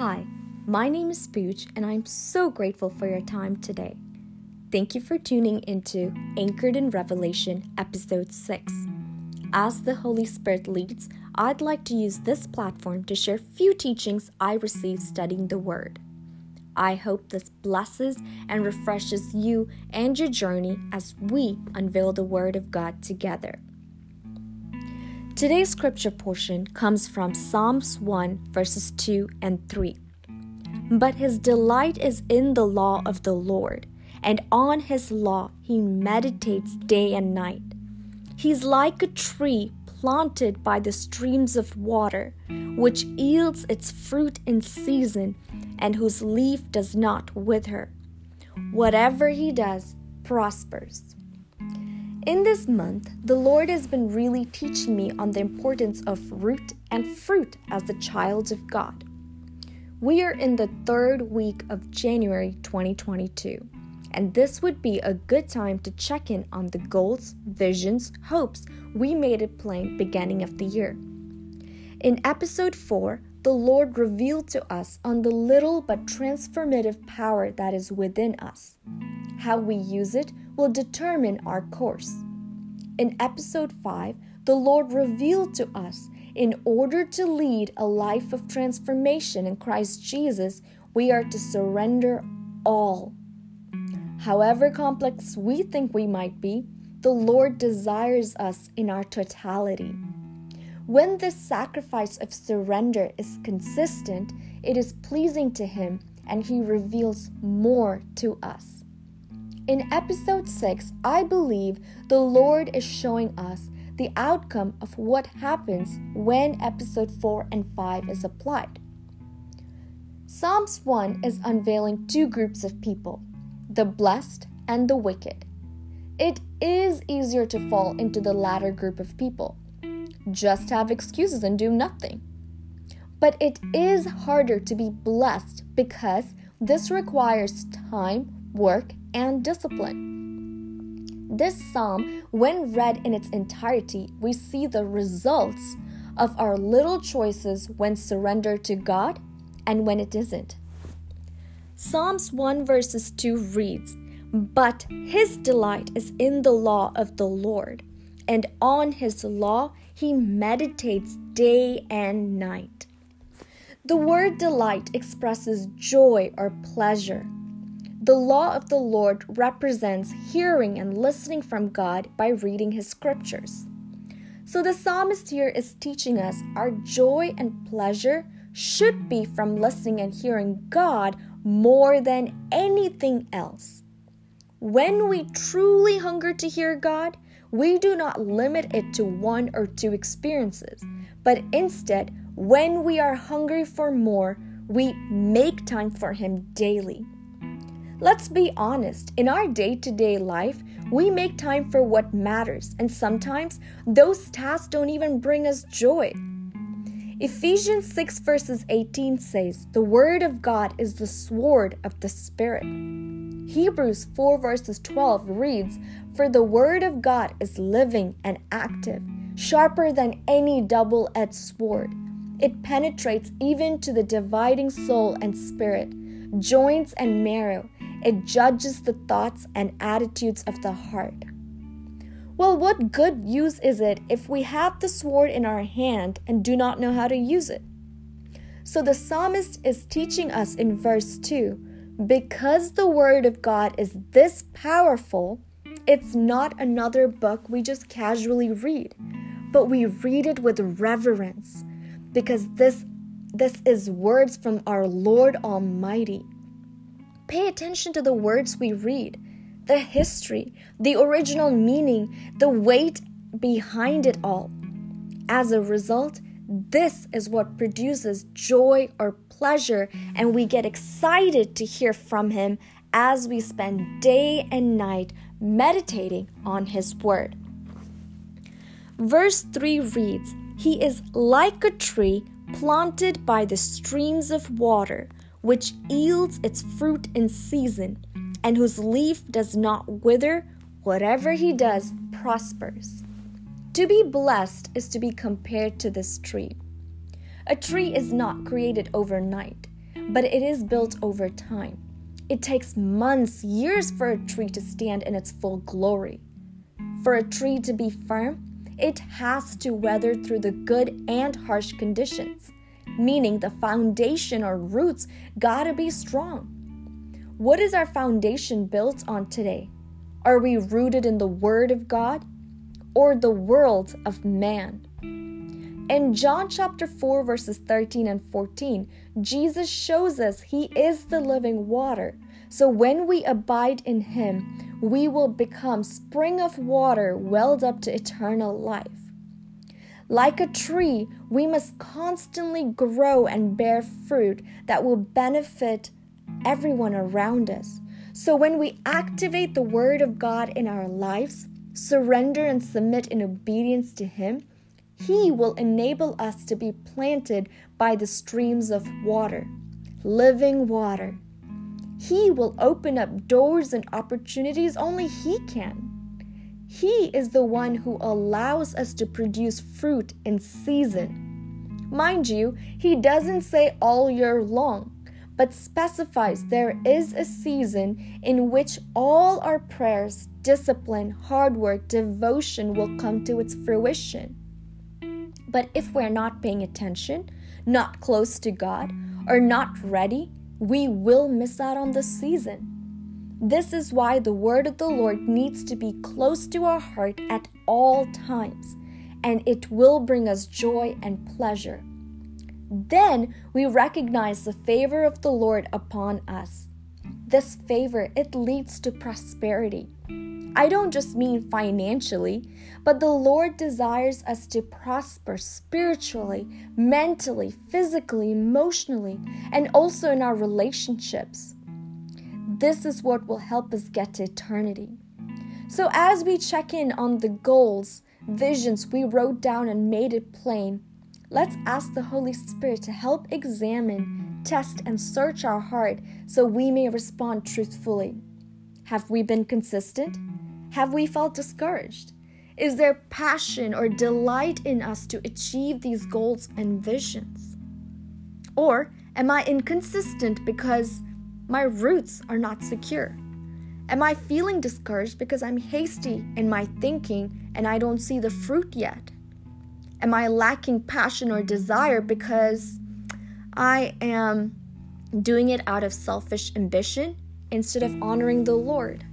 Hi, my name is Spooch, and I'm so grateful for your time today. Thank you for tuning into Anchored in Revelation, Episode 6. As the Holy Spirit leads, I'd like to use this platform to share few teachings I received studying the Word. I hope this blesses and refreshes you and your journey as we unveil the Word of God together. Today's scripture portion comes from Psalms 1, verses 2 and 3. But his delight is in the law of the Lord, and on his law he meditates day and night. He's like a tree planted by the streams of water, which yields its fruit in season, and whose leaf does not wither. Whatever he does prospers. In this month, the Lord has been really teaching me on the importance of root and fruit as the child of God. We are in the third week of January 2022, and this would be a good time to check in on the goals, visions, hopes we made it plain beginning of the year. In episode 4, the Lord revealed to us on the little but transformative power that is within us. How we use it will determine our course. In episode 5, the Lord revealed to us in order to lead a life of transformation in Christ Jesus, we are to surrender all. However complex we think we might be, the Lord desires us in our totality. When this sacrifice of surrender is consistent, it is pleasing to Him and He reveals more to us. In episode 6, I believe the Lord is showing us the outcome of what happens when episode 4 and 5 is applied. Psalms 1 is unveiling two groups of people the blessed and the wicked. It is easier to fall into the latter group of people, just have excuses and do nothing. But it is harder to be blessed because this requires time, work, and discipline. This psalm, when read in its entirety, we see the results of our little choices when surrendered to God and when it isn't. Psalms 1 verses 2 reads, But his delight is in the law of the Lord, and on his law he meditates day and night. The word delight expresses joy or pleasure. The law of the Lord represents hearing and listening from God by reading his scriptures. So the psalmist here is teaching us our joy and pleasure should be from listening and hearing God more than anything else. When we truly hunger to hear God, we do not limit it to one or two experiences, but instead, when we are hungry for more, we make time for Him daily. Let's be honest, in our day to day life, we make time for what matters, and sometimes those tasks don't even bring us joy. Ephesians 6 verses 18 says, The Word of God is the sword of the Spirit. Hebrews 4 verses 12 reads, For the Word of God is living and active, sharper than any double edged sword. It penetrates even to the dividing soul and spirit, joints and marrow it judges the thoughts and attitudes of the heart. Well, what good use is it if we have the sword in our hand and do not know how to use it? So the psalmist is teaching us in verse 2 because the word of God is this powerful, it's not another book we just casually read, but we read it with reverence because this this is words from our Lord Almighty. Pay attention to the words we read, the history, the original meaning, the weight behind it all. As a result, this is what produces joy or pleasure, and we get excited to hear from Him as we spend day and night meditating on His Word. Verse 3 reads, He is like a tree planted by the streams of water which yields its fruit in season, and whose leaf does not wither, whatever he does prospers. To be blessed is to be compared to this tree. A tree is not created overnight. but it is built over time. It takes months, years for a tree to stand in its full glory. For a tree to be firm, it has to weather through the good and harsh conditions, meaning the foundation or roots gotta be strong. What is our foundation built on today? Are we rooted in the Word of God or the world of man? In John chapter 4, verses 13 and 14, Jesus shows us He is the living water. So when we abide in Him, we will become spring of water welled up to eternal life. Like a tree, we must constantly grow and bear fruit that will benefit everyone around us. So when we activate the Word of God in our lives, surrender and submit in obedience to Him, he will enable us to be planted by the streams of water, living water. He will open up doors and opportunities only He can. He is the one who allows us to produce fruit in season. Mind you, He doesn't say all year long, but specifies there is a season in which all our prayers, discipline, hard work, devotion will come to its fruition. But if we're not paying attention, not close to God, or not ready, we will miss out on the season. This is why the word of the Lord needs to be close to our heart at all times, and it will bring us joy and pleasure. Then we recognize the favor of the Lord upon us. This favor, it leads to prosperity. I don't just mean financially, but the Lord desires us to prosper spiritually, mentally, physically, emotionally, and also in our relationships. This is what will help us get to eternity. So, as we check in on the goals, visions we wrote down and made it plain, let's ask the Holy Spirit to help examine, test, and search our heart so we may respond truthfully. Have we been consistent? Have we felt discouraged? Is there passion or delight in us to achieve these goals and visions? Or am I inconsistent because my roots are not secure? Am I feeling discouraged because I'm hasty in my thinking and I don't see the fruit yet? Am I lacking passion or desire because I am doing it out of selfish ambition instead of honoring the Lord?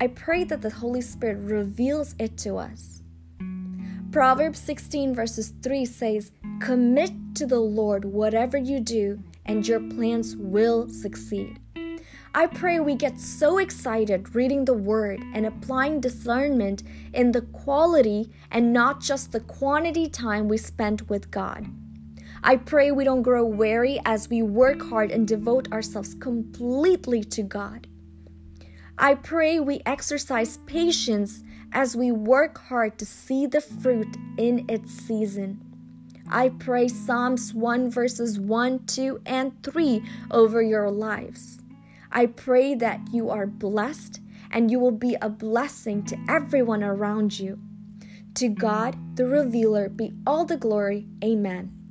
I pray that the Holy Spirit reveals it to us. Proverbs 16, verses 3 says, Commit to the Lord whatever you do, and your plans will succeed. I pray we get so excited reading the Word and applying discernment in the quality and not just the quantity time we spend with God. I pray we don't grow weary as we work hard and devote ourselves completely to God. I pray we exercise patience as we work hard to see the fruit in its season. I pray Psalms 1 verses 1, 2, and 3 over your lives. I pray that you are blessed and you will be a blessing to everyone around you. To God, the revealer, be all the glory. Amen.